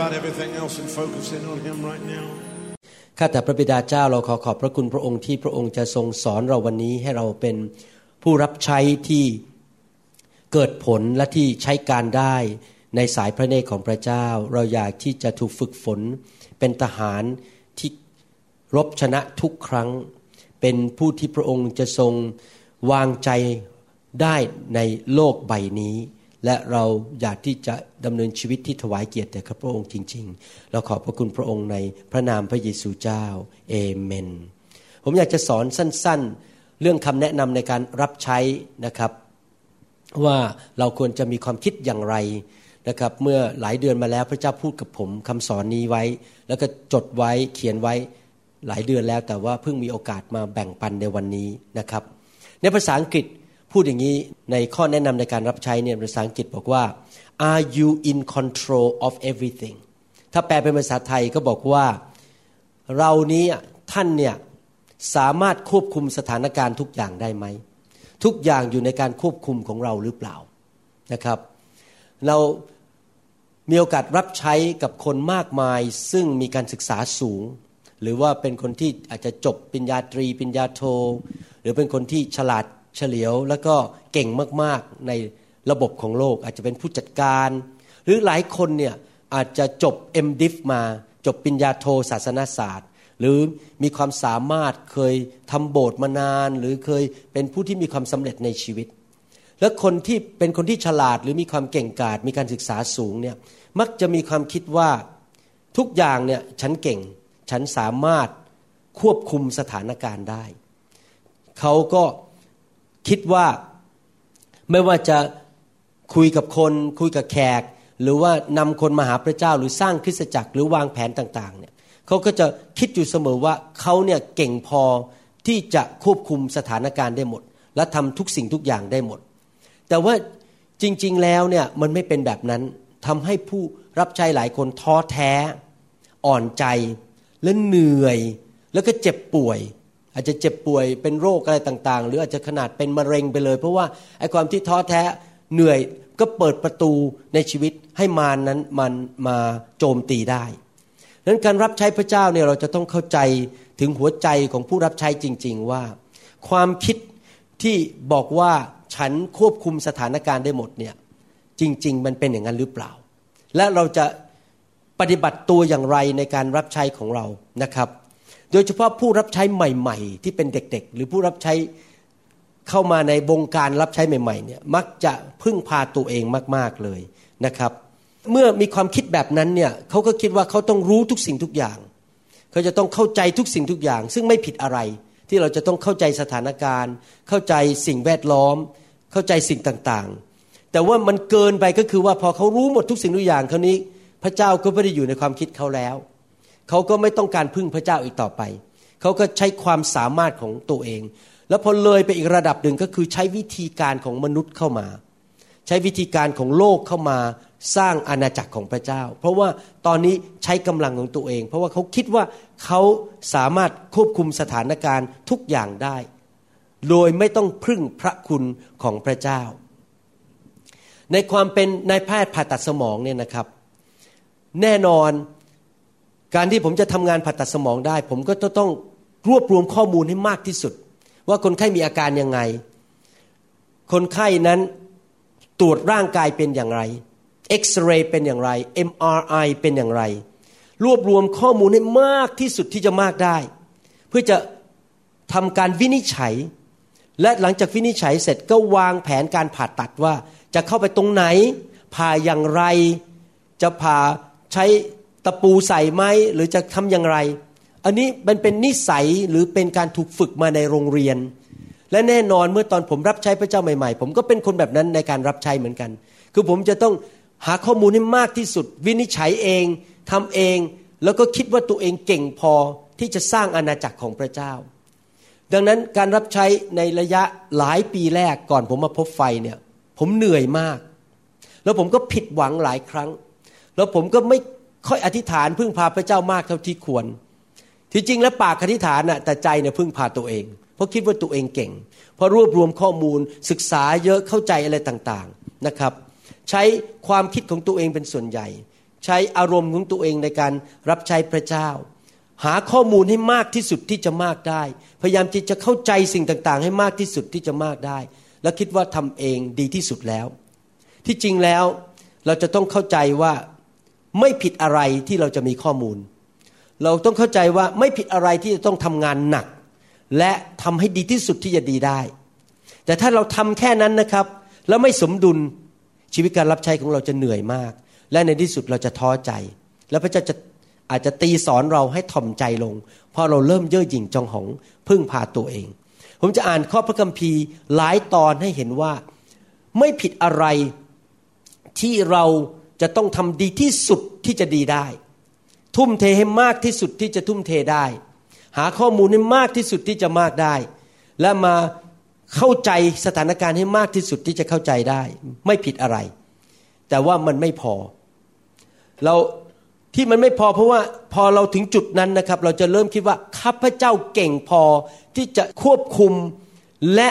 about everything else and focus in on Him right now. ข้าแต่พระบิดาเจ้าเราขอขอบพระคุณพระองค์ที่พระองค์จะทรงสอนเราวันนี้ให้เราเป็นผู้รับใช้ที่เกิดผลและที่ใช้การได้ในสายพระเนตรของพระเจ้า เราอยากที่จะถูกฝึกฝน เป็นทหารที่รบชนะทุกครั้ง เป็นผู้ที่พระองค์จะทรงวางใจได้ในโลกใบนี้ และเราอยากที่จะดำเนินชีวิตที่ถวายเกียรติแด่พระองค์จริง ๆ เราขอบพระคุณพระองค์ในพระนามพระเยซูเจ้าเอเมน ผมอยากจะสอนสั้น ๆ เรื่องคำแนะนำในการรับใช้นะครับ ว่าเราควรจะมีความคิดอย่างไรนะครับเมื่อหลายเดือนมาแล้วพระเจ้าพูดกับผมคำสอนนี้ไว้ แล้วก็จดไว้เขียนไว้หลายเดือนแล้วแต่ว่าเพิ่งมีโอกาสมาแบ่งปันในวันนี้นะครับ ในภาษาอังกฤษ พูดอย่างนี้ในข้อแนะนำในการรับใช้เนี่ยภาษาอังกฤษบอกว่า are you in control of everything ถ้าแปลเป็นภาษาไทยก็บอกว่า เรานี้ท่านเนี่ยสามารถควบคุมสถานการณ์ทุกอย่างได้ไหม ทุกอย่างอยู่ในการควบคุมของเราหรือเปล่านะครับ เรามีโอกาสรับใช้กับคนมากมาย ซึ่งมีการศึกษาสูง หรือว่าเป็นคนที่อาจจะจบปริญญาตรีปริญญาโท หรือเป็นคนที่ฉลาด เฉลียวแล้วก็เก่งมากๆในระบบของโลก อาจจะเป็นผู้จัดการ หรือหลายคนเนี่ยอาจจะจบ MDiv มาจบปริญญาโทศาสนศาสตร์ หรือมีความสามารถเคยทำโบสถ์มานาน หรือเคยเป็นผู้ที่มีความสำเร็จในชีวิต และคนที่เป็นคนที่ฉลาดหรือมีความเก่งกาจมีการศึกษาสูงเนี่ยมักจะมีความคิดว่าทุกอย่างเนี่ยฉันเก่งฉันสามารถควบคุมสถานการณ์ได้ เขาก็ คิดว่าไม่ว่าจะคุยกับคนคุยกับแขก หรือว่านำคนมาหาพระเจ้าหรือสร้างคริสตจักรหรือวางแผนต่างๆเนี่ยเขาก็จะคิดอยู่เสมอว่าเขาเนี่ยเก่งพอที่จะควบคุมสถานการณ์ได้หมด และทำทุกสิ่งทุกอย่างได้หมด แต่ว่าจริงๆแล้วเนี่ยมันไม่เป็นแบบนั้นทำให้ผู้รับใช้หลายคนท้อแท้ อ่อนใจและเหนื่อย แล้วก็เจ็บป่วย อาจจะเจ็บป่วยเป็นโรคอะไรต่างๆ หรืออาจจะขนาดเป็นมะเร็งไปเลย เพราะว่าไอ้ความที่ท้อแท้เหนื่อยก็เปิดประตูในชีวิตให้มารนนั้นมันมาโจมตีได้ดังนั้นการรับใช้พระเจ้าเนี่ยเราจะต้องเข้าใจถึงหัวใจของผู้รับใช้จริง ๆ ว่า ความคิดที่บอกว่าฉันควบคุมสถานการณ์ได้หมดเนี่ยจริง ๆ มันเป็นอย่างนั้นหรือเปล่า และเราจะปฏิบัติตัวอย่างไรในการรับใช้ของเรานะครับ โดยเฉพาะผู้รับใช้ใหม่ ๆ ที่เป็นเด็กๆ หรือผู้รับใช้เข้ามาในวงการรับใช้ใหม่ๆเนี่ยมักจะพึ่งพาตัวเองมากๆเลยนะครับ เมื่อมีความคิดแบบนั้นเนี่ยเขาก็คิดว่าเขาต้องรู้ทุกสิ่งทุกอย่างเขาจะต้องเข้าใจทุกสิ่งทุกอย่าง ซึ่งไม่ผิดอะไร ที่เราจะต้องเข้าใจสถานการณ์ เข้าใจสิ่งแวดล้อม เข้าใจสิ่งต่างๆ แต่ว่ามันเกินไปก็คือว่าพอเขารู้หมดทุกสิ่งทุกอย่างคราวนี้ พระเจ้าก็ไม่ได้อยู่ในความคิดเขาแล้ว เขาก็ไม่ต้องการพึ่งพระเจ้าอีกต่อไป เขาก็ใช้ความสามารถของตัวเอง แล้วพอเลยไปอีกระดับหนึ่งก็คือใช้วิธีการของมนุษย์เข้ามา ใช้วิธีการของโลกเข้ามาสร้างอาณาจักรของพระเจ้า เพราะว่าตอนนี้ใช้กำลังของตัวเอง เพราะว่าเขาคิดว่าเขาสามารถควบคุมสถานการณ์ทุกอย่างได้ โดยไม่ต้องพึ่งพระคุณของพระเจ้า ในความเป็นนายแพทย์ผ่าตัดสมองเนี่ยนะครับ แน่นอน การที่ผมจะทำงานผ่าตัดสมองได้ ผมก็ต้องรวบรวมข้อมูลให้มากที่สุด ว่าคนไข้มีอาการยังไง คนไข้นั้นตรวจร่างกายเป็นอย่างไรเอ็กซเรย์เป็นอย่างไร MRI เป็นอย่างไร รวบรวมข้อมูลให้มากที่สุดที่จะมากได้ เพื่อจะทำการวินิจฉัย และหลังจากวินิจฉัยเสร็จก็วางแผนการผ่าตัดว่าจะเข้าไปตรงไหน ผ่าอย่างไร จะผ่าใช้ ตะปูใส่ไหมหรือจะทำอย่างไร อันนี้มันเป็นนิสัยหรือเป็นการถูกฝึกมาในโรงเรียน และแน่นอนเมื่อตอนผมรับใช้พระเจ้าใหม่ๆ ผมก็เป็นคนแบบนั้นในการรับใช้เหมือนกัน คือผมจะต้องหาข้อมูลให้มากที่สุด วินิจฉัยเองทำเอง แล้วก็คิดว่าตัวเองเก่งพอที่จะสร้างอาณาจักรของพระเจ้า ดังนั้นการรับใช้ในระยะหลายปีแรกก่อนผมมาพบไฟเนี่ยผมเหนื่อยมาก แล้วผมก็ผิดหวังหลายครั้ง แล้วผมก็ไม่ ค่อยอธิษฐานพึ่งพาพระเจ้ามากเท่าที่ควร ที่จริงแล้วปากอธิษฐานน่ะแต่ใจเนี่ยพึ่งพาตัวเอง เพราะคิดว่าตัวเองเก่ง เพราะรวบรวมข้อมูลศึกษาเยอะเข้าใจอะไรต่างๆนะครับ ใช้ความคิดของตัวเองเป็นส่วนใหญ่ ใช้อารมณ์ของตัวเองในการรับใช้พระเจ้า หาข้อมูลให้มากที่สุดที่จะมากได้ พยายามที่จะเข้าใจสิ่งต่างๆ ให้มากที่สุดที่จะมากได้ แล้วคิดว่าทำเองดีที่สุดแล้ว ที่จริงแล้วเราจะต้องเข้าใจว่า ไม่ผิดอะไรที่เราจะมีข้อมูล เราต้องเข้าใจว่าไม่ผิดอะไรที่จะต้องทำงานหนัก และทำให้ดีที่สุดที่จะดีได้ แต่ถ้าเราทำแค่นั้นนะครับ แล้วไม่สมดุลชีวิตการรับใช้ของเราจะเหนื่อยมาก และในที่สุดเราจะท้อใจ แล้วพระเจ้าจะอาจจะตีสอนเราให้ถ่อมใจลง เพราะเราเริ่มเย่อหยิ่งจองหองพึ่งพาตัวเอง ผมจะอ่านข้อพระคัมภีร์หลายตอนให้เห็นว่า ไม่ผิดอะไรที่เรา จะต้องทำดีที่สุดที่จะดีได้ ทุ่มเทให้มากที่สุดที่จะทุ่มเทได้ หาข้อมูลให้มากที่สุดที่จะมากได้ และมาเข้าใจสถานการณ์ให้มากที่สุดที่จะเข้าใจได้ ไม่ผิดอะไร แต่ว่ามันไม่พอ เราที่มันไม่พอเพราะว่าพอเราถึงจุดนั้นนะครับ เราจะเริ่มคิดว่าข้าพเจ้าเก่งพอที่จะควบคุมและ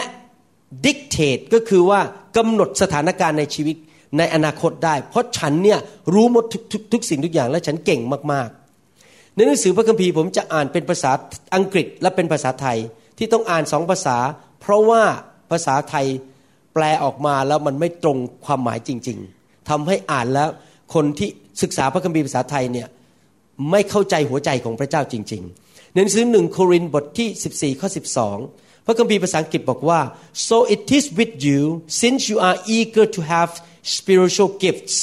ดิกเทตก็คือว่ากำหนดสถานการณ์ในชีวิต ในอนาคตได้ เพราะฉันเนี่ยรู้หมดทุกททุกสิ่งทุกอย่างและฉันเก่งมากๆ ในหนังสือพระคัมภีร์ผมจะอ่านเป็นภาษาอังกฤษและเป็นภาษาไทยที่ต้องอ่านสองภาษา เพราะว่าภาษาไทยแปลออกมาแล้วมันไม่ตรงความหมายจริง ๆทำให้อ่านแล้วคนที่ศึกษาพระคัมภีร์ภาษาไทยเนี่ยไม่เข้าใจหัวใจของพระเจ้าจริงๆหนังสือหนึ่งโครินบทที่ 14ข้อ12 พระคัมภีร์ภาษาอังกฤษบอกว่า so it is with you since you are eager to have spiritual gifts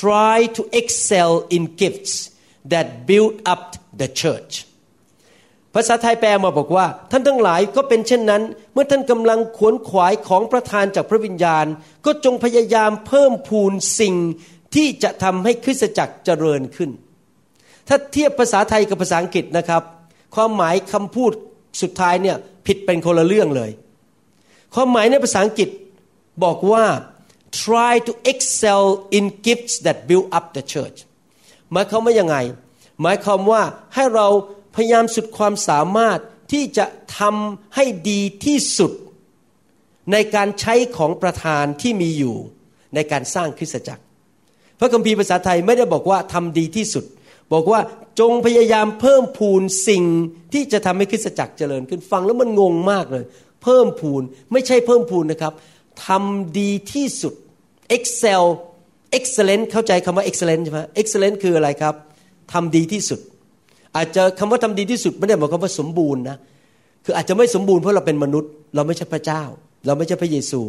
try to excel in gifts that build up the church ภาษาไทยแปลมาบอกว่า ท่านทั้งหลายก็เป็นเช่นนั้น เมื่อท่านกำลังขวนขวายของประทานจากพระวิญญาณ ก็จงพยายามเพิ่มพูนสิ่งที่จะทำให้คริสตจักรเจริญขึ้น ถ้าเทียบภาษาไทยกับภาษาอังกฤษนะครับ ความหมายคำพูดสุดท้ายเนี่ยผิดเป็นคนละเรื่องเลย ความหมายในภาษาอังกฤษบอกว่า try to excel in gifts that build up the church หมายความว่ายังไง หมายความว่าให้เราพยายามสุดความสามารถที่จะทำให้ดีที่สุด ในการใช้ของประธานที่มีอยู่ในการสร้างคริสตจักร พระคัมภีร์ภาษาไทยไม่ได้บอกว่าทำดีที่สุด บอกว่าจงพยายามเพิ่มพูนสิ่งที่จะทำให้คริสตจักรเจริญขึ้นฟังแล้วมันงงมากเลย เพิ่มพูนไม่ใช่เพิ่มพูนนะครับทำดีที่สุด excel excellent เข้าใจคำว่า excellent ใช่ไหม excellent คืออะไรครับทำดีที่สุด อาจจะคำว่าทำดีที่สุดไม่ได้หมายความว่าสมบูรณ์นะคืออาจจะไม่สมบูรณ์เพราะเราเป็นมนุษย์ เราไม่ใช่พระเจ้า เราไม่ใช่พระเยซู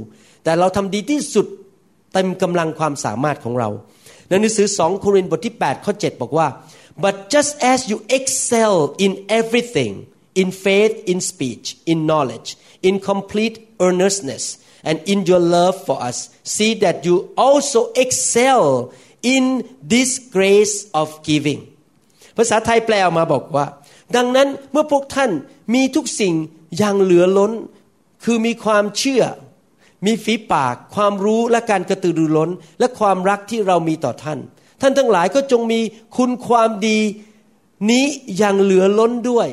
แต่เราทำดีที่สุดเต็มกำลังความสามารถของเราในหนังสือสองโครินธ์บทที่ 8 ข้อ 7 บอกว่า but just as you excel in everything in faith in speech in knowledge in complete earnestness and in your love for us see that you also excel in this grace of giving ภาษาไทยแปลออกมาบอกว่า ดังนั้นเมื่อพวกท่านมีทุกสิ่งอย่างเหลือล้น คือมีความเชื่อ มีฝีปาก ความรู้และการกระตือรือร้น และความรักที่เรามีต่อท่าน ท่านทั้งหลายก็จงมีคุณความดีนี้อย่างเหลือล้นด้วย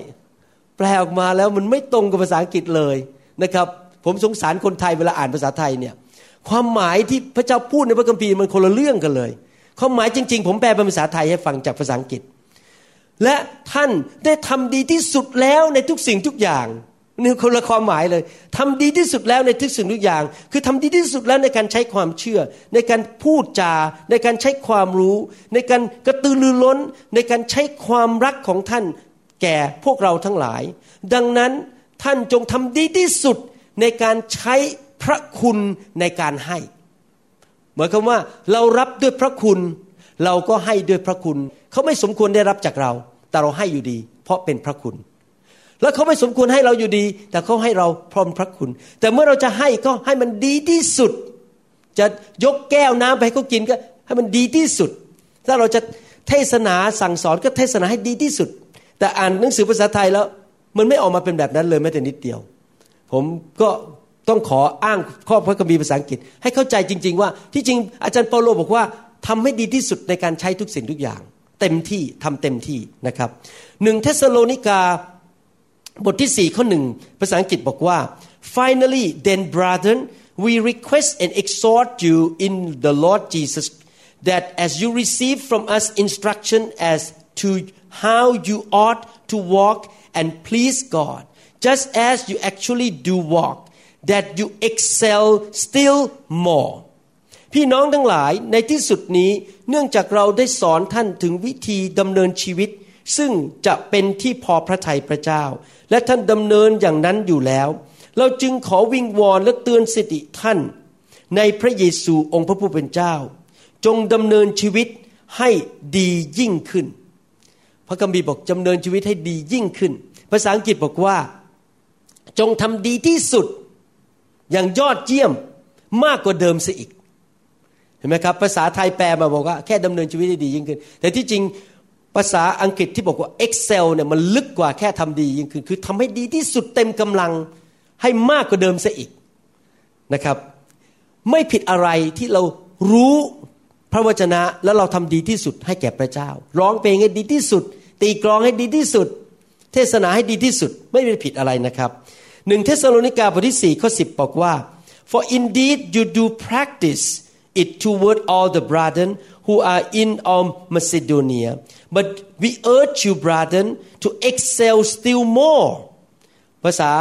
แปลออกมาแล้วมันไม่ตรงกับภาษาอังกฤษเลยนะครับ ผมสงสารคนไทยเวลาอ่านภาษาไทยเนี่ยความหมายที่พระเจ้าพูดในพระคัมภีร์มันคนละเรื่องกันเลย ความหมายจริง ๆ ผมแปลเป็นภาษาไทยให้ฟังจากภาษาอังกฤษ และท่านได้ทำดีที่สุดแล้วในทุกสิ่งทุกอย่างนี่คนละความหมายเลยทำดีที่สุดแล้วในทุกสิ่งทุกอย่าง คือทำดีที่สุดแล้วในการใช้ความเชื่อ ในการพูดจา ในการใช้ความรู้ ในการกระตือรือร้น ในการใช้ความรักของท่าน แก่พวกเราทั้งหลาย ดังนั้นท่านจงทำดีที่สุด ในการใช้พระคุณในการให้ เหมายความว่าเรารับด้วยพระคุณ เราก็ให้ด้วยพระคุณ เขาไม่สมควรได้รับจากเรา แต่เราให้อยู่ดี เพราะเป็นพระคุณ แล้วเขาไม่สมควรให้เราอยู่ดี แต่เขาให้เราพร้อมพระคุณ แต่เมื่อเราจะให้ก็ให้มันดีที่สุด จะยกแก้วน้ำไปให้เขากินก็ให้มันดีที่สุด ถ้าเราจะเทศนาสั่งสอนก็เทศนาให้ดีที่สุด แต่อ่านหนังสือภาษาไทยแล้ว มันไม่ออกมาเป็นแบบนั้นเลยแม้แต่นิดเดียว ผมก็ต้องขออ้างข้อพระคัมภีร์ภาษาอังกฤษ ให้เข้าใจจริง ๆ ว่าที่จริงอาจารย์เปาโลบอกว่าทำให้ดีที่สุดในการใช้ทุกสิ่งทุกอย่าง เต็มที่ทำเต็มที่นะครับหนึ่งเทสโลนิกาบทที่สี่ข้อหนึ่งภาษาอังกฤษบอกว่า finally then brethren we request and exhort you in the Lord Jesus that as you receive from us instruction as to how you ought to walk and please God just as you actually do walk that you excel still more พี่น้องทั้งหลายในที่สุดนี้เนื่องจากเราได้สอนท่านถึงวิธีดำเนินชีวิต ซึ่งจะเป็นที่พอพระทัยพระเจ้า และท่านดำเนินอย่างนั้นอยู่แล้ว เราจึงขอวิงวอนและเตือนสติท่าน ในพระเยซูองค์พระผู้เป็นเจ้า จงดำเนินชีวิตให้ดียิ่งขึ้น พระคัมภีร์บอกดำเนินชีวิตให้ดียิ่งขึ้น ภาษาอังกฤษบอกว่า จงทำดีที่สุดอย่างยอดเยี่ยมมากกว่าเดิมซะอีก เห็นไหมครับ ภาษาไทยแปลมาบอกว่าแค่ดำเนินชีวิตได้ดียิ่งขึ้น แต่ที่จริงภาษาอังกฤษที่บอกว่า excel เนี่ยมันลึกกว่าแค่ทำดียิ่งขึ้น คือทำให้ดีที่สุดเต็มกำลังให้มากกว่าเดิมซะอีกนะครับ ไม่ผิดอะไรที่เรารู้พระวจนะแล้วเราทำดีที่สุดให้แก่พระเจ้า ร้องเพลงให้ดีที่สุด ตีกลองให้ดีที่สุด เทศนาให้ดีที่สุด ไม่ได้ผิดอะไรนะครับ หนึ่งเทสโลนิกาบทที่สี่ข้อสิบบอกว่า for indeed you do practice it toward all the brethren who are in all Macedonia but we urge you brethren to excel still more ภาษา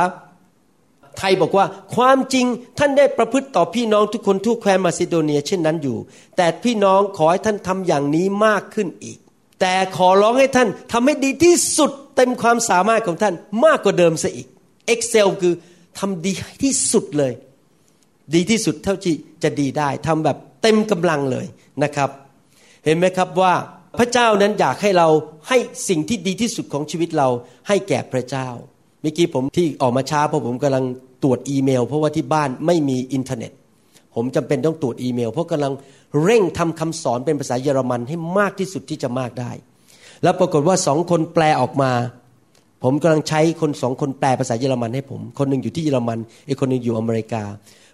ไทยบอกว่าความจริงท่านได้ประพฤติต่อพี่น้องทุกคนทั่วแคว้นมาซิโดเนียเช่นนั้นอยู่ แต่พี่น้องขอให้ท่านทำอย่างนี้มากขึ้นอีก แต่ขอร้องให้ท่านทำให้ดีที่สุดเต็มความสามารถของท่านมากกว่าเดิมซะอีก Excel คือทำดีที่สุดเลย ดีที่สุดเท่าที่จะดีได้ทำแบบเต็มกำลังเลยนะครับ เห็นไหมครับว่าพระเจ้านั้นอยากให้เราให้สิ่งที่ดีที่สุดของชีวิตเราให้แก่พระเจ้าเมื่อกี้ผมที่ออกมาช้าเพราะผมกำลังตรวจอีเมล เพราะว่าที่บ้านไม่มีอินเทอร์เน็ต ผมจำเป็นต้องตรวจอีเมล เพราะกำลังเร่งทำคำสอนเป็นภาษาเยอรมันให้มากที่สุดที่จะมากได้ แล้วปรากฏว่าสองคนแปลออกมา ผมกำลังใช้คนสองคนแปลภาษาเยอรมันให้ผม คนหนึ่งอยู่ที่เยอรมันอีกคนหนึ่งอยู่อเมริกา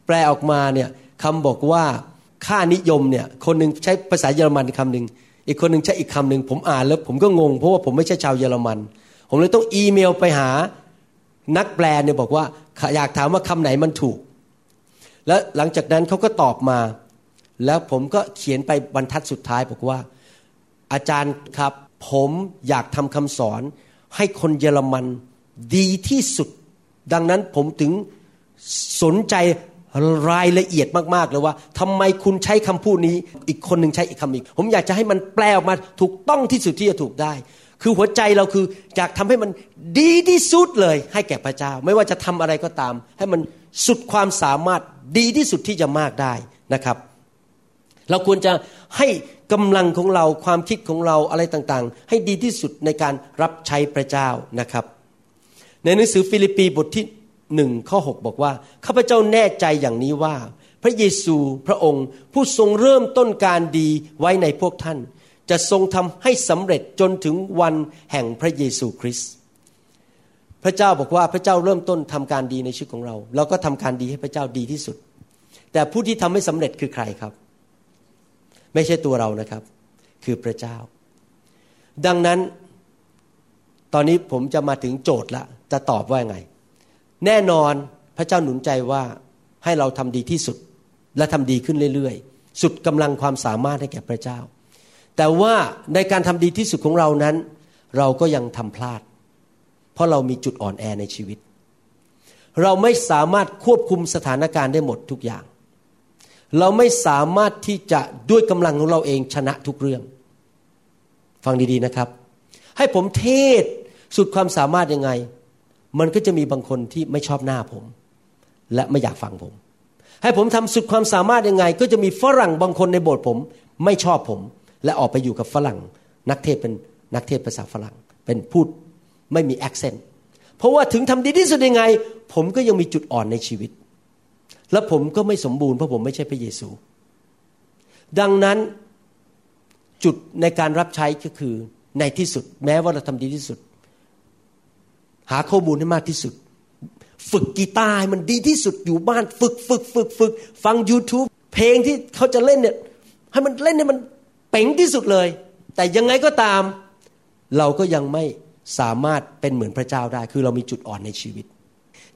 แปลออกมาเนี่ยคำบอกว่าค่านิยมเนี่ยคนหนึ่งใช้ภาษาเยอรมันคำหนึ่งอีกคนหนึ่งใช้อีกคำหนึ่งผมอ่านแล้วผมก็งงเพราะว่าผมไม่ใช่ชาวเยอรมัน ผมเลยต้องอีเมลไปหานักแปลเนี่ยบอกว่าอยากถามว่าคำไหนมันถูก แล้วหลังจากนั้นเขาก็ตอบมา แล้วผมก็เขียนไปบรรทัดสุดท้ายบอกว่า อาจารย์ครับ ผมอยากทำคำสอน ให้คนเยอรมันดีที่สุด ดังนั้นผมถึงสนใจรายละเอียดมากๆเลยว่าทำไมคุณใช้คำพูดนี้ อีกคนหนึ่งใช้อีกคำอีก ผมอยากจะให้มันแปลออกมาถูกต้องที่สุดที่จะถูกได้ คือหัวใจเราคืออยากทำให้มันดีที่สุดเลย ให้แก่พระเจ้า ไม่ว่าจะทำอะไรก็ตาม ให้มันสุดความสามารถดีที่สุดที่จะมากได้นะครับ เราควรจะให้กำลังของเราความคิดของเราอะไรต่างๆ ให้ดีที่สุดในการรับใช้พระเจ้านะครับ ในหนังสือฟิลิปปีบทที่หนึ่งข้อ6บอกว่าข้าพเจ้าแน่ใจอย่างนี้ว่า พระเยซูพระองค์ผู้ทรงเริ่มต้นการดีไว้ในพวกท่าน จะทรงทำให้สำเร็จจนถึงวันแห่งพระเยซูคริสต์พระเจ้าบอกว่าพระเจ้าเริ่มต้นทำการดีในชีวิตของเรา เราก็ทำการดีให้พระเจ้าดีที่สุด แต่ผู้ที่ทำให้สำเร็จคือใครครับ ไม่ใช่ตัวเรานะครับ คือพระเจ้า ดังนั้น ตอนนี้ผมจะมาถึงโจทย์ละ จะตอบว่าไง แน่นอนพระเจ้าหนุนใจว่าให้เราทำดีที่สุด และทำดีขึ้นเรื่อยๆ สุดกำลังความสามารถให้แก่พระเจ้า แต่ว่าในการทำดีที่สุดของเรานั้น เราก็ยังทำพลาด เพราะเรามีจุดอ่อนแอในชีวิต เราไม่สามารถควบคุมสถานการณ์ได้หมดทุกอย่าง เราไม่สามารถที่จะด้วยกำลังของเราเองชนะทุกเรื่อง ฟังดีๆนะครับ ให้ผมเทศสุดความสามารถยังไง มันก็จะมีบางคนที่ไม่ชอบหน้าผม และไม่อยากฟังผม ให้ผมทำสุดความสามารถยังไง ก็จะมีฝรั่งบางคนในโบสถ์ผม ไม่ชอบผม และออกไปอยู่กับฝรั่ง นักเทศน์เป็นนักเทศน์ภาษาฝรั่ง เป็นพูดไม่มี accent เพราะว่าถึงทำดีที่สุดยังไง ผมก็ยังมีจุดอ่อนในชีวิต และผมก็ไม่สมบูรณ์เพราะผมไม่ใช่พระเยซู ดังนั้นจุดในการรับใช้ก็คือในที่สุด แม้ว่าเราทำดีที่สุด หาข้อมูลให้มากที่สุด ฝึกกีตาร์ให้มันดีที่สุดอยู่บ้าน ฝึกฝึกฝึกฝึกฟัง YouTube เพลงที่เขาจะเล่นเนี่ยให้มันเล่นให้มันเป๋งที่สุดเลย แต่ยังไงก็ตาม เราก็ยังไม่สามารถเป็นเหมือนพระเจ้าได้ คือเรามีจุดอ่อนในชีวิต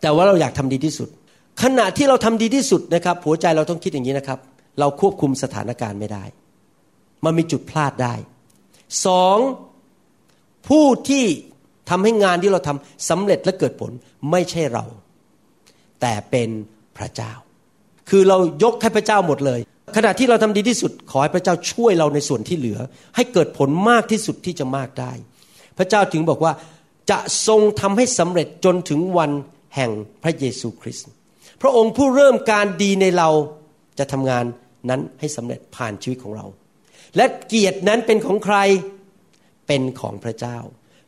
แต่ว่าเราอยากทำดีที่สุด ขณะที่เราทำดีที่สุดนะครับ หัวใจเราต้องคิดอย่างนี้นะครับ เราควบคุมสถานการณ์ไม่ได้ มันมีจุดพลาดได้สองผู้ที่ทำให้งานที่เราทำสำเร็จและเกิดผลไม่ใช่เรา แต่เป็นพระเจ้า คือเรายกให้พระเจ้าหมดเลย ขณะที่เราทำดีที่สุด ขอให้พระเจ้าช่วยเราในส่วนที่เหลือ ให้เกิดผลมากที่สุดที่จะมากได้ พระเจ้าถึงบอกว่าจะทรงทำให้สำเร็จจนถึงวันแห่งพระเยซูคริสต์ พระองค์ผู้เริ่มการดีในเราจะทำงานนั้นให้สำเร็จผ่านชีวิตของเรา และเกียรตินั้นเป็นของใครเป็นของพระเจ้า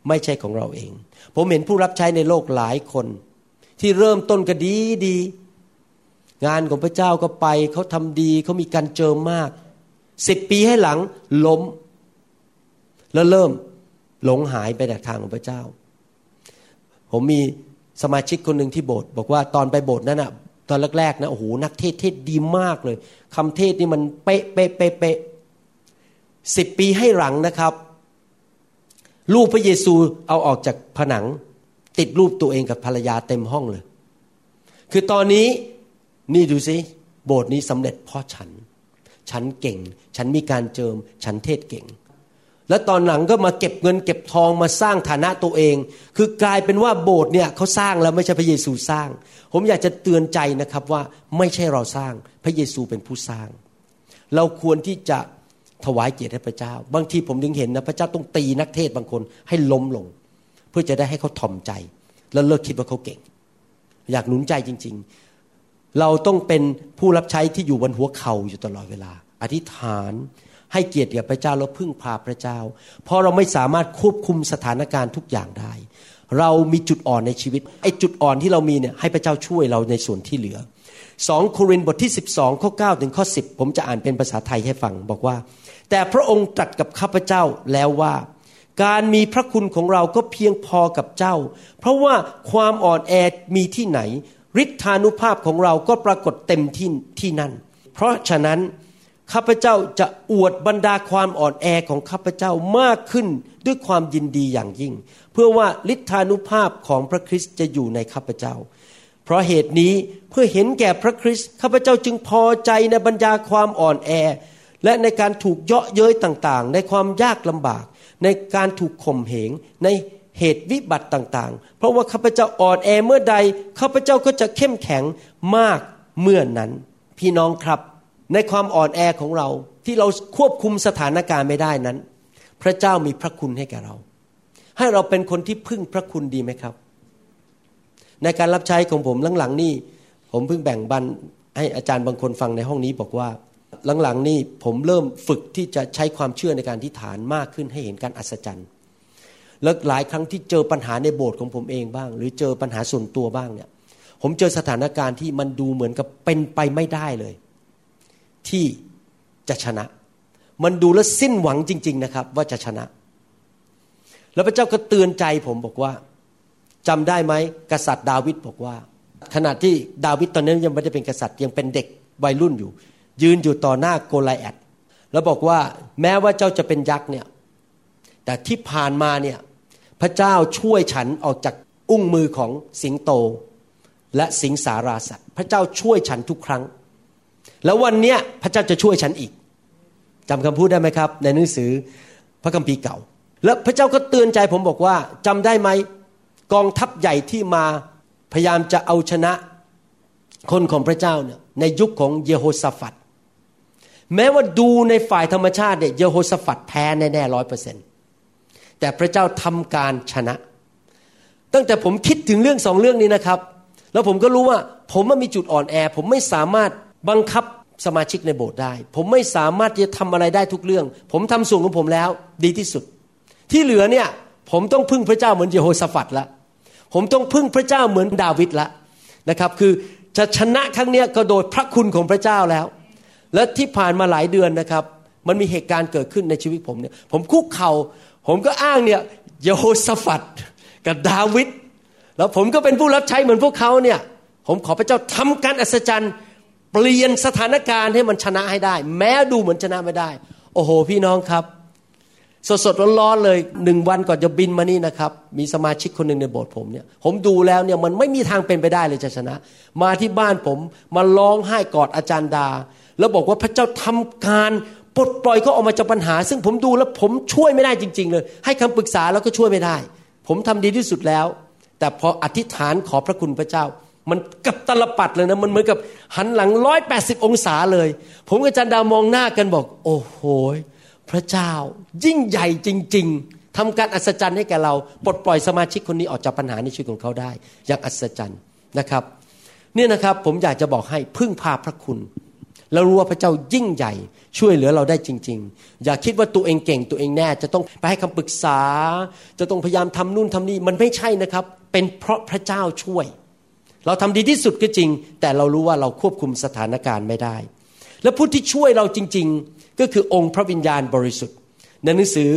ไม่ใช่ของเราเอง ผมเห็นผู้รับใช้ในโลกหลายคน ที่เริ่มต้นก็ดีดี งานของพระเจ้าก็ไปเขาทำดีเขามีการเจิมมากสิบปีให้หลังล้ม แล้วเริ่มหลงหายไปจากทางของพระเจ้า ผมมี สมาชิกคนหนึ่งที่โบสถ์บอกว่าตอนไปโบสถ์นั้นอะตอนแรกๆนะโอ้โหนักเทศเทศดีมากเลยคำเทศนี่มันเป๊ะเป๊ะเป๊ะเป๊ะสิบปีให้หลังนะครับ รูปพระเยซูเอาออกจากผนัง ติดรูปตัวเองกับภรรยาเต็มห้องเลย คือตอนนี้นี่ดูสิโบสถ์นี้สำเร็จเพราะฉัน ฉันเก่ง ฉันมีการเจิม ฉันเทศเก่ง แล้วตอนหลังก็มาเก็บเงินเก็บทองมาสร้างฐานะตัวเอง คือกลายเป็นว่าโบสถ์เนี่ยเขาสร้างแล้วไม่ใช่พระเยซูสร้าง ผมอยากจะเตือนใจนะครับว่าไม่ใช่เราสร้างพระเยซูเป็นผู้สร้าง เราควรที่จะถวายเกียรติให้พระเจ้า บางทีผมถึงเห็นนะพระเจ้าต้องตีนักเทศบางคนให้ล้มลง เพื่อจะได้ให้เขาถ่อมใจ แล้วเลิกคิดว่าเขาเก่ง อยากหนุนใจจริง ๆ เราต้องเป็นผู้รับใช้ที่อยู่บนหัวเข่าอยู่ตลอดเวลา อธิษฐาน ให้เกียรติแก่พระเจ้าแล้วพึ่งพาพระเจ้า เพราะเราไม่สามารถควบคุมสถานการณ์ทุกอย่างได้ เรามีจุดอ่อนในชีวิตไอ้จุดอ่อนที่เรามีเนี่ยให้พระเจ้าช่วยเราในส่วนที่เหลือสองโครินธ์บทที่ 12 ข้อ 9 ถึงข้อ 10 ผมจะอ่านเป็นภาษาไทยให้ฟังบอกว่า แต่พระองค์ตรัสกับข้าพเจ้าแล้วว่า การมีพระคุณของเราก็เพียงพอกับเจ้า เพราะว่าความอ่อนแอมีที่ไหนฤทธานุภาพของเราก็ปรากฏเต็มที่ที่นั่น เพราะฉะนั้น ข้าพเจ้าจะอวดบรรดาความอ่อนแอของข้าพเจ้ามากขึ้นด้วยความยินดีอย่างยิ่ง เพื่อว่าฤทธานุภาพของพระคริสต์จะอยู่ในข้าพเจ้า เพราะเหตุนี้เพื่อเห็นแก่พระคริสต์ข้าพเจ้าจึงพอใจในบรรดาความอ่อนแอ และในการถูกเยาะเย้ยต่างๆ ในความยากลำบาก ในการถูกข่มเหงในเหตุวิบัติต่างๆ เพราะว่าข้าพเจ้าอ่อนแอเมื่อใดข้าพเจ้าก็จะเข้มแข็งมากเมื่อนนั้น พี่น้องครับ ในความอ่อนแอของเราที่เราควบคุมสถานการณ์ไม่ได้นั้น พระเจ้ามีพระคุณให้แก่เรา ให้เราเป็นคนที่พึ่งพระคุณดีไหมครับ ในการรับใช้ของผมหลังๆนี่ผมเพิ่งแบ่งบันให้อาจารย์บางคนฟังในห้องนี้บอกว่าหลังๆนี่ผมเริ่มฝึกที่จะใช้ความเชื่อในการที่ฐานมากขึ้นให้เห็นการอัศจรรย์แล้วหลายครั้งที่เจอปัญหาในโบสถ์ของผมเองบ้าง หรือเจอปัญหาส่วนตัวบ้างเนี่ย ผมเจอสถานการณ์ที่มันดูเหมือนกับเป็นไปไม่ได้เลย ที่จะชนะ มันดูแล้วสิ้นหวังจริง ๆนะครับ ว่าจะชนะ แล้วพระเจ้าก็เตือนใจผมบอกว่าจำได้ไหมกษัตริย์ดาวิดบอกว่า ขณะที่ดาวิดตอนนั้นยังไม่ได้เป็นกษัตริย์ยังเป็นเด็กวัยรุ่นอยู่ ยืนอยู่ต่อหน้าโกลแอดแล้วบอกว่าแม้ว่าเจ้าจะเป็นยักษ์เนี่ยแต่ที่ผ่านมาเนี่ยพระเจ้าช่วยฉันออกจากอุ้งมือของสิงโตและสิงสาราสัตว์ พระเจ้าช่วยฉันทุกครั้ง แล้ววันเนี้ยพระเจ้าจะช่วยฉันอีกจำคำพูดได้ไหมครับ ในหนังสือพระคัมภีร์เก่า แล้วพระเจ้าก็เตือนใจผมบอกว่าจำได้ไหมกองทัพใหญ่ที่มาพยายามจะเอาชนะคนของพระเจ้าเนี่ยในยุคของเยโฮสฟัดแม้ว่าดูในฝ่ายธรรมชาติเนี่ยเยโฮสฟัดแพ้แน่ๆร้อยเปอร์เซ็นต์แต่พระเจ้าทำการชนะ ตั้งแต่ผมคิดถึงเรื่องสองเรื่องนี้นะครับ แล้วผมก็รู้ว่าผมมันมีจุดอ่อนแอ ผมไม่สามารถบังคับ สมาชิกในโบสถ์ได้ ผมไม่สามารถจะทำอะไรได้ทุกเรื่อง ผมทำส่วนของผมแล้วดีที่สุด ที่เหลือเนี่ยผมต้องพึ่งพระเจ้าเหมือนเยโฮสฟัดละผมต้องพึ่งพระเจ้าเหมือนดาวิดละนะครับ คือจะชนะครั้งนี้ก็โดยพระคุณของพระเจ้าแล้ว และที่ผ่านมาหลายเดือนนะครับ มันมีเหตุการณ์เกิดขึ้นในชีวิตผมเนี่ย ผมคุกเขา่าผมก็อ้างเนี่ยเยโฮสฟัดกับดาวิดแล้วผมก็เป็นผู้รับใช้เหมือนพวกเขาเนี่ย ผมขอพระเจ้าทำการอัศจรรย์ เปลี่ยนสถานการณ์ให้มันชนะให้ได้ แม้ดูเหมือนชนะไม่ได้ โอ้โห พี่น้องครับ สดสดร้อนๆเลยหนึ่งวันก่อนจะบินมานี่นะครับ มีสมาชิกคนหนึ่งในโบสถ์ผมเนี่ยผมดูแล้วเนี่ยมันไม่มีทางเป็นไปได้เลยจะชนะ มาที่บ้านผมมาร้องไห้กอดอาจารย์ดา แล้วบอกว่าพระเจ้าทำการปลดปล่อยเขาออกมาจากปัญหา ซึ่งผมดูแล้วผมช่วยไม่ได้จริง ๆ เลย ให้คำปรึกษาแล้วก็ช่วยไม่ได้ ผมทำดีที่สุดแล้ว แต่พออธิษฐานขอพระคุณพระเจ้า มันกับตลปัดเลยนะมันเหมือนกับหันหลังร้อยแปดสิบองศาเลย ผมกับจารย์ดามองหน้ากันบอก โอ้โหพระเจ้า ยิ่งใหญ่จริง ๆทำการอัศจรรย์ให้แก่เราปลดปล่อยสมาชิกคนนี้ออกจากปัญหาในชีวิตของเขาได้ อย่างอัศจรรย์นะครับ เนี่ยนะครับผมอยากจะบอกให้พึ่งพาพระคุณแล้วรู้ว่าพระเจ้ายิ่งใหญ่ช่วยเหลือเราได้จริง ๆ อย่าคิดว่าตัวเองเก่งตัวเองแน่ จะต้องไปให้คำปรึกษา จะต้องพยายามทำนู่นทำนี่มันไม่ใช่นะครับ เป็นเพราะพระเจ้าช่วย เราทำดีที่สุดก็จริง แต่เรารู้ว่าเราควบคุมสถานการณ์ไม่ได้ และผู้ที่ช่วยเราจริง ๆ ก็คือองค์พระวิญญาณบริสุทธิ์ ในหนังสือ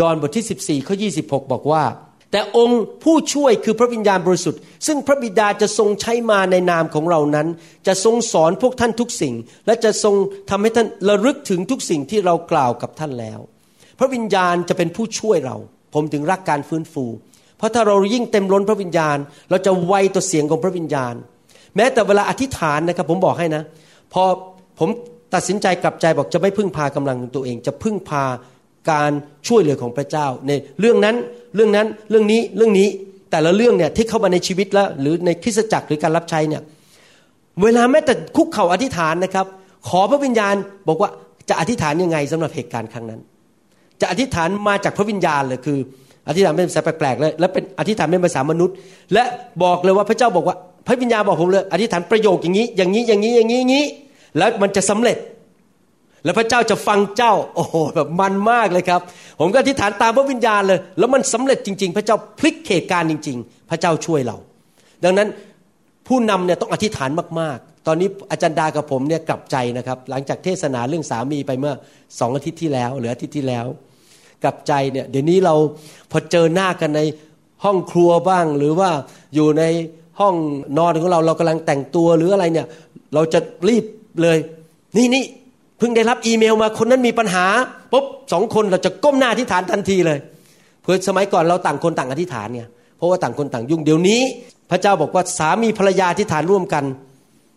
ยอห์นบทที่ 14ข้อ26บอกว่า แต่องค์ผู้ช่วยคือพระวิญญาณบริสุทธิ์ ซึ่งพระบิดาจะทรงใช้มาในนามของเรานั้น จะทรงสอนพวกท่านทุกสิ่ง และจะทรงทำให้ท่านระลึกถึงทุกสิ่งที่เรากล่าวกับท่านแล้ว พระวิญญาณจะเป็นผู้ช่วยเรา ผมถึงรักการฟื้นฟู เพราะถ้าเรายิ่งเต็มล้นพระวิญญาณ เราจะไวต่อเสียงของพระวิญญาณ แม้แต่เวลาอธิษฐานนะครับผมบอกให้นะ พอผมตัดสินใจกลับใจบอกจะไม่พึ่งพากำลังตัวเอง จะพึ่งพาการช่วยเหลือของพระเจ้า ในเรื่องนั้นเรื่องนั้นเรื่องนี้เรื่องนี้แต่ละเรื่องเนี่ยที่เข้ามาในชีวิตแล้วหรือในคริสตจักรหรือการรับใช้เนี่ยเวลาแม้แต่คุกเข่าอธิษฐานนะครับ ขอพระวิญญาณบอกว่าจะอธิษฐานยังไงสำหรับเหตุการณ์ครั้งนั้น จะอธิษฐานมาจากพระวิญญาณเลยคือ อธิษฐานเป็นภาษาแปลกๆเลยและเป็นอธิษฐานเป็นภาษามนุษย์ และบอกเลยว่าพระเจ้าบอกว่า พระวิญญาณบอกผมเลย อธิษฐานประโยคอย่างนี้ อย่างนี้อย่างนี้อย่างนี้อย่างนี้ แล้วมันจะสำเร็จ แล้วพระเจ้าจะฟังเจ้า โอ้โหแบบมันมากเลยครับ ผมก็อธิษฐานตามพระวิญญาณเลย แล้วมันสำเร็จจริง ๆ พระเจ้าพลิกเหตุการณ์จริง ๆ พระเจ้าช่วยเรา ดังนั้นผู้นำเนี่ยต้องอธิษฐานมากๆ ตอนนี้อาจารย์ดากับผมเนี่ยกลับใจนะครับ หลังจากเทศนาเรื่องสามีไปเมื่อสองอาทิตย์ที่แล้วหรืออาทิตย์ที่แล้ว กับใจเนี่ยเดี๋ยวนี้เราพอเจอหน้ากันในห้องครัวบ้าง หรือว่าอยู่ในห้องนอนของเราเรากำลังแต่งตัวหรืออะไรเนี่ย เราจะรีบเลย นี่นี่เพิ่งได้รับอีเมลมาคนนั้นมีปัญหาปุ๊บสองคนเราจะก้มหน้าอธิษฐานทันทีเลยเพื่อสมัยก่อนเราต่างคนต่างอธิษฐานเนี่ยเพราะว่าต่างคนต่างยุ่งเดี๋ยวนี้ พระเจ้าบอกว่าสามีภรรยาอธิษฐานร่วมกัน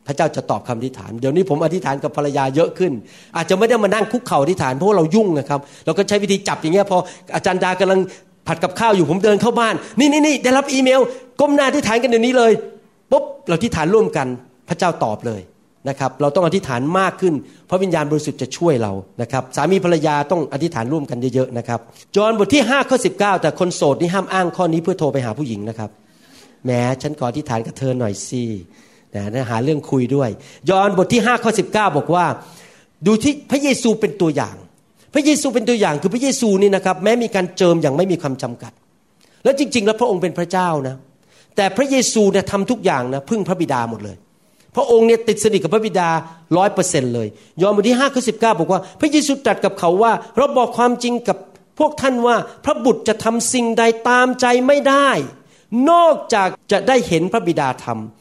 พระเจ้าจะตอบคำอธิษฐาน เดี๋ยวนี้ผมอธิษฐานกับภรรยาเยอะขึ้น อาจจะไม่ได้มานั่งคุกเข่าอธิษฐานเพราะเรายุ่งนะครับ เราก็ใช้วิธีจับอย่างเงี้ยพออาจารย์ดากำลังผัดกับข้าวอยู่ผมเดินเข้าบ้าน นี่นี่นี่ได้รับอีเมล ก้มหน้าอธิษฐานกันเดี๋ยวนี้เลยปุ๊บเราอธิษฐานร่วมกัน พระเจ้าตอบเลยนะครับเราต้องอธิษฐานมากขึ้นพระวิญญาณบริสุทธิ์จะช่วยเรานะครับสามีภรรยาต้องอธิษฐานร่วมกันเยอะๆนะครับจอห์นบทที่5ข้อ19 แต่คนโสดนี่ห้ามอ้างข้อนี้เพื่อโทรไปหาผู้หญิงนะครับแม้ฉันขออธิษฐานกับเธอหน่อยสิ นะหาเรื่องคุยด้วย ยอห์นบทที่5ข้อ19 บอกว่า ดูที่พระเยซูเป็นตัวอย่าง พระเยซูเป็นตัวอย่างคือพระเยซูนี่นะครับแม้มีการเจิมอย่างไม่มีความจำกัด แล้วจริง ๆ แล้วพระองค์เป็นพระเจ้านะ แต่พระเยซูเนี่ยทำทุกอย่างนะพึ่งพระบิดาหมดเลย พระองค์เนี่ยติดสนิทกับพระบิดาร้อยเปอร์เซ็นเลย ยอห์นบทที่ห้าข้อสิบเก้าบอกว่า พระเยซูตรัสกับเขาว่าเราบอกความจริงกับพวกท่านว่าพระบุตรจะทำสิ่งใดตามใจไม่ได้ นอกจากจะได้เห็นพระบิดาทำ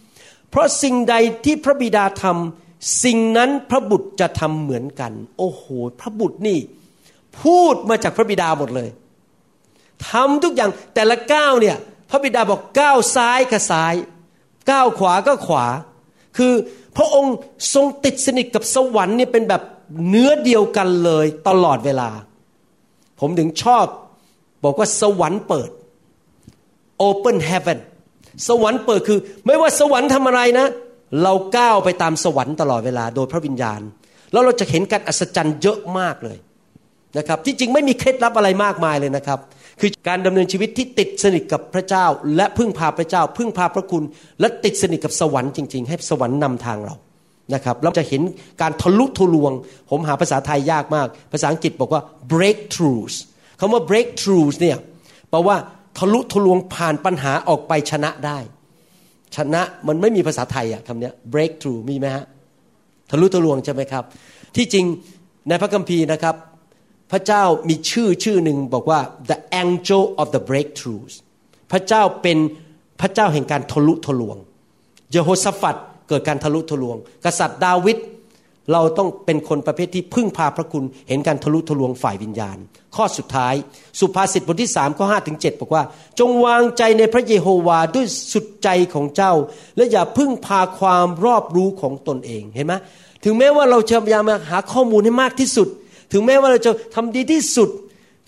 เพราะสิ่งใดที่พระบิดาทำสิ่งนั้นพระบุตรจะทำเหมือนกัน โอ้โห พระบุตรนี่ พูดมาจากพระบิดาหมดเลยทำทุกอย่างแต่ละก้าวเนี่ย พระบิดาบอกก้าวซ้ายก็ซ้ายก้าวขวาก็ขวา คือพระองค์ทรงติดสนิทกับสวรรค์เนี่ยเป็นแบบเนื้อเดียวกันเลยตลอดเวลา ผมถึงชอบบอกว่าสวรรค์เปิด open heaven สวรรค์เปิดคือ ไม่ว่าสวรรค์ทำอะไรนะ เราก้าวไปตามสวรรค์ตลอดเวลาโดยพระวิญญาณ แล้วเราจะเห็นการอัศจรรย์เยอะมากเลยนะครับที่จริงไม่มีเคล็ดลับอะไรมากมายเลยนะครับ คือการดำเนินชีวิตที่ติดสนิทกับพระเจ้า และพึ่งพาพระเจ้า พึ่งพาพระคุณ และติดสนิทกับสวรรค์จริงๆ ให้สวรรค์นำทางเรานะครับเราจะเห็นการทะลุทะลวง ผมหาภาษาไทยยากมาก ภาษาอังกฤษบอกว่า breakthroughs คำว่า breakthroughs เนี่ยแปลว่า ทะลุทะลวงผ่านปัญหาออกไปชนะได้ ชนะมันไม่มีภาษาไทยอะคำนี้ breakthrough มีไหมฮะทะลุทะลวงใช่ไหมครับ ที่จริงในพระคัมภีร์นะครับ พระเจ้ามีชื่อชื่อหนึ่งบอกว่า the angel of the breakthroughs พระเจ้าเป็นพระเจ้าแห่งการทะลุทะลวง เยโฮสฟัดเกิดการทะลุทะลวง กษัตริย์ดาวิด เราต้องเป็นคนประเภทที่พึ่งพาพระคุณ เห็นการทะลุทะลวงฝ่ายวิญญาณ ข้อสุดท้าย สุภาษิตบทที่สามข้อห้าถึงเจ็ดบอกว่า จงวางใจในพระเยโฮวาด้วยสุดใจของเจ้า และอย่าพึ่งพาความรอบรู้ของตนเองเห็นไหมถึงแม้ว่าเราจะพยายามหาข้อมูลให้มากที่สุด ถึงแม้ว่าเราจะทำดีที่สุด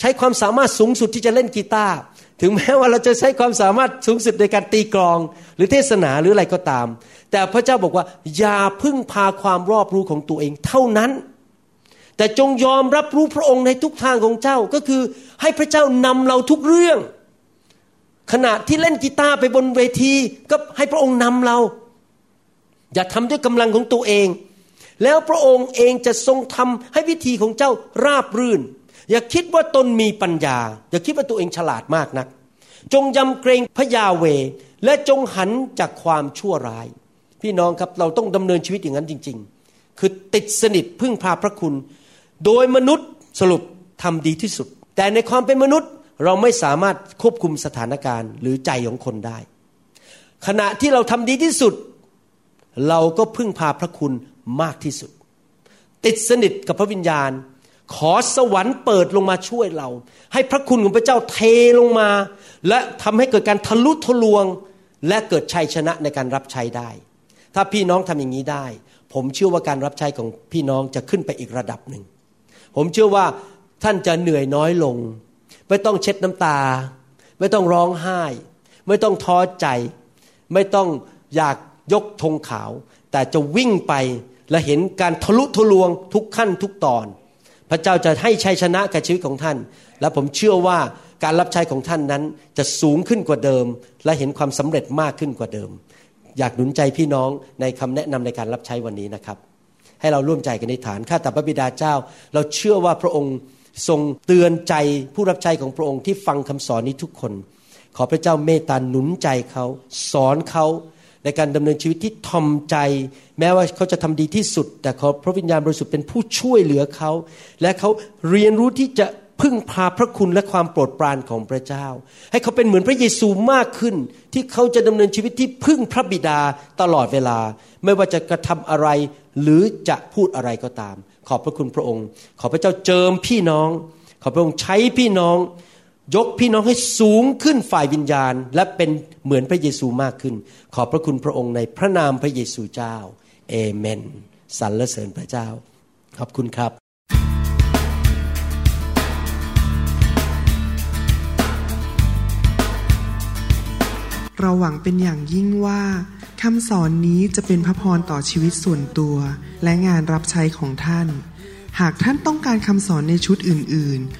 ใช้ความสามารถสูงสุดที่จะเล่นกีตาร์ถึงแม้ว่าเราจะใช้ความสามารถสูงสุดในการตีกลอง หรือเทศนาหรืออะไรก็ตาม แต่พระเจ้าบอกว่า อย่าพึ่งพาความรอบรู้ของตัวเองเท่านั้น แต่จงยอมรับรู้พระองค์ในทุกทางของเจ้าก็คือให้พระเจ้านำเราทุกเรื่อง ขณะที่เล่นกีตาร์ไปบนเวที ก็ให้พระองค์นำเรา อย่าทำด้วยกำลังของตัวเอง แล้วพระองค์เองจะทรงทำให้วิธีของเจ้าราบรื่น อย่าคิดว่าตนมีปัญญา อย่าคิดว่าตัวเองฉลาดมากนัก จงยำเกรงพระยาเว และจงหันจากความชั่วร้าย พี่น้องครับเราต้องดำเนินชีวิตอย่างนั้นจริง ๆ คือติดสนิทพึ่งพาพระคุณ โดยมนุษย์สรุปทำดีที่สุด แต่ในความเป็นมนุษย์เราไม่สามารถควบคุมสถานการณ์หรือใจของคนได้ ขณะที่เราทำดีที่สุด เราก็พึ่งพาพระคุณมากที่สุด ติดสนิทกับพระวิญญาณ ขอสวรรค์เปิดลงมาช่วยเรา ให้พระคุณของพระเจ้าเทลงมา และทำให้เกิดการทะลุทะลวง และเกิดชัยชนะในการรับใช้ได้ ถ้าพี่น้องทำอย่างนี้ได้ ผมเชื่อว่าการรับใช้ของพี่น้องจะขึ้นไปอีกระดับหนึ่ง ผมเชื่อว่าท่านจะเหนื่อยน้อยลง ไม่ต้องเช็ดน้ำตา ไม่ต้องร้องไห้ ไม่ต้องท้อใจ ไม่ต้องอยากยกธงขาว แต่จะวิ่งไปและเห็นการทะลุทะลวงทุกขั้นทุกตอน พระเจ้าจะให้ชัยชนะกับชีวิตของท่าน และผมเชื่อว่าการรับใช้ของท่านนั้นจะสูงขึ้นกว่าเดิม และเห็นความสำเร็จมากขึ้นกว่าเดิม อยากหนุนใจพี่น้องในคำแนะนำในการรับใช้วันนี้นะครับ ให้เราร่วมใจกันในฐานข้าแต่พระบิดาเจ้า เราเชื่อว่าพระองค์ทรงเตือนใจผู้รับใช้ของพระองค์ที่ฟังคำสอนนี้ทุกคน ขอพระเจ้าเมตตาหนุนใจเขา สอนเขา ในการดำเนินชีวิตที่ทอมใจ แม้ว่าเขาจะทำดีที่สุด แต่ขอพระวิญญาณบริสุทธิ์เป็นผู้ช่วยเหลือเขา และเขาเรียนรู้ที่จะพึ่งพาพระคุณและความโปรดปรานของพระเจ้า ให้เขาเป็นเหมือนพระเยซูมากขึ้น ที่เขาจะดำเนินชีวิตที่พึ่งพระบิดาตลอดเวลา ไม่ว่าจะกระทำอะไรหรือจะพูดอะไรก็ตาม ขอบพระคุณพระองค์ ขอพระเจ้าเจิมพี่น้อง ขอพระองค์ใช้พี่น้อง ยกพี่น้องให้สูงขึ้นฝ่ายวิญญาณ และเป็นเหมือนพระเยซูมากขึ้น ขอบพระคุณพระองค์ในพระนามพระเยซูเจ้าเอเมนสรรเสริญพระเจ้า ขอบคุณครับ เราหวังเป็นอย่างยิ่งว่าคำสอนนี้จะเป็นพระพรต่อชีวิตส่วนตัว และงานรับใช้ของท่าน หากท่านต้องการคำสอนในชุดอื่น ๆ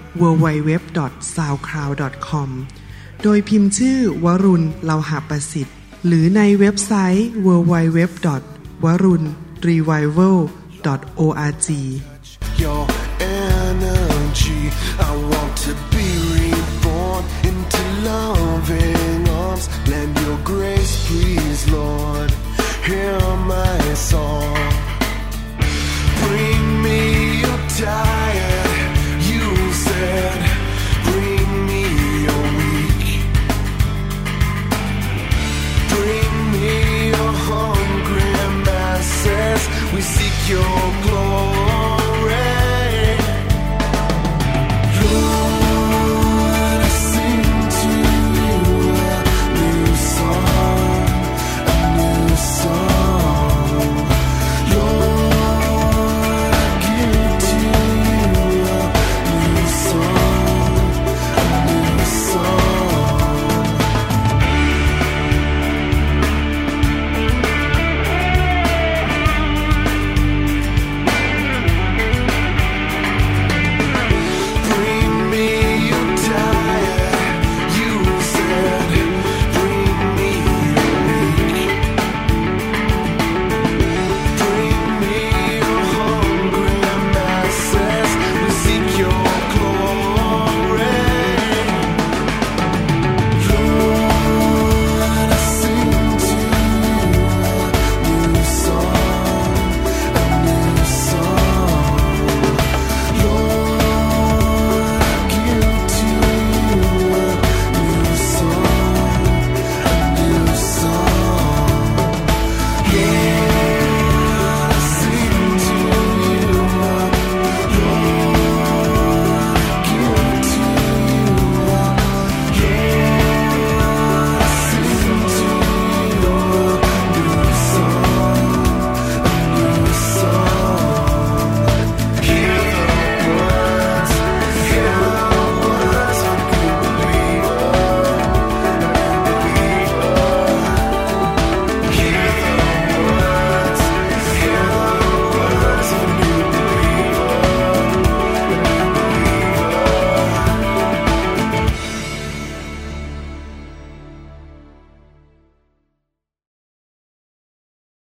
www.soundcloud.com โดยพิมพ์ชื่อวรุณเลาหาประสิทธิ์ หรือในเว็บไซต์ www. วรุณ revival org Your energy I want to be reborn into loving arms Lend your grace please Lord Hear my song Bring me your diet head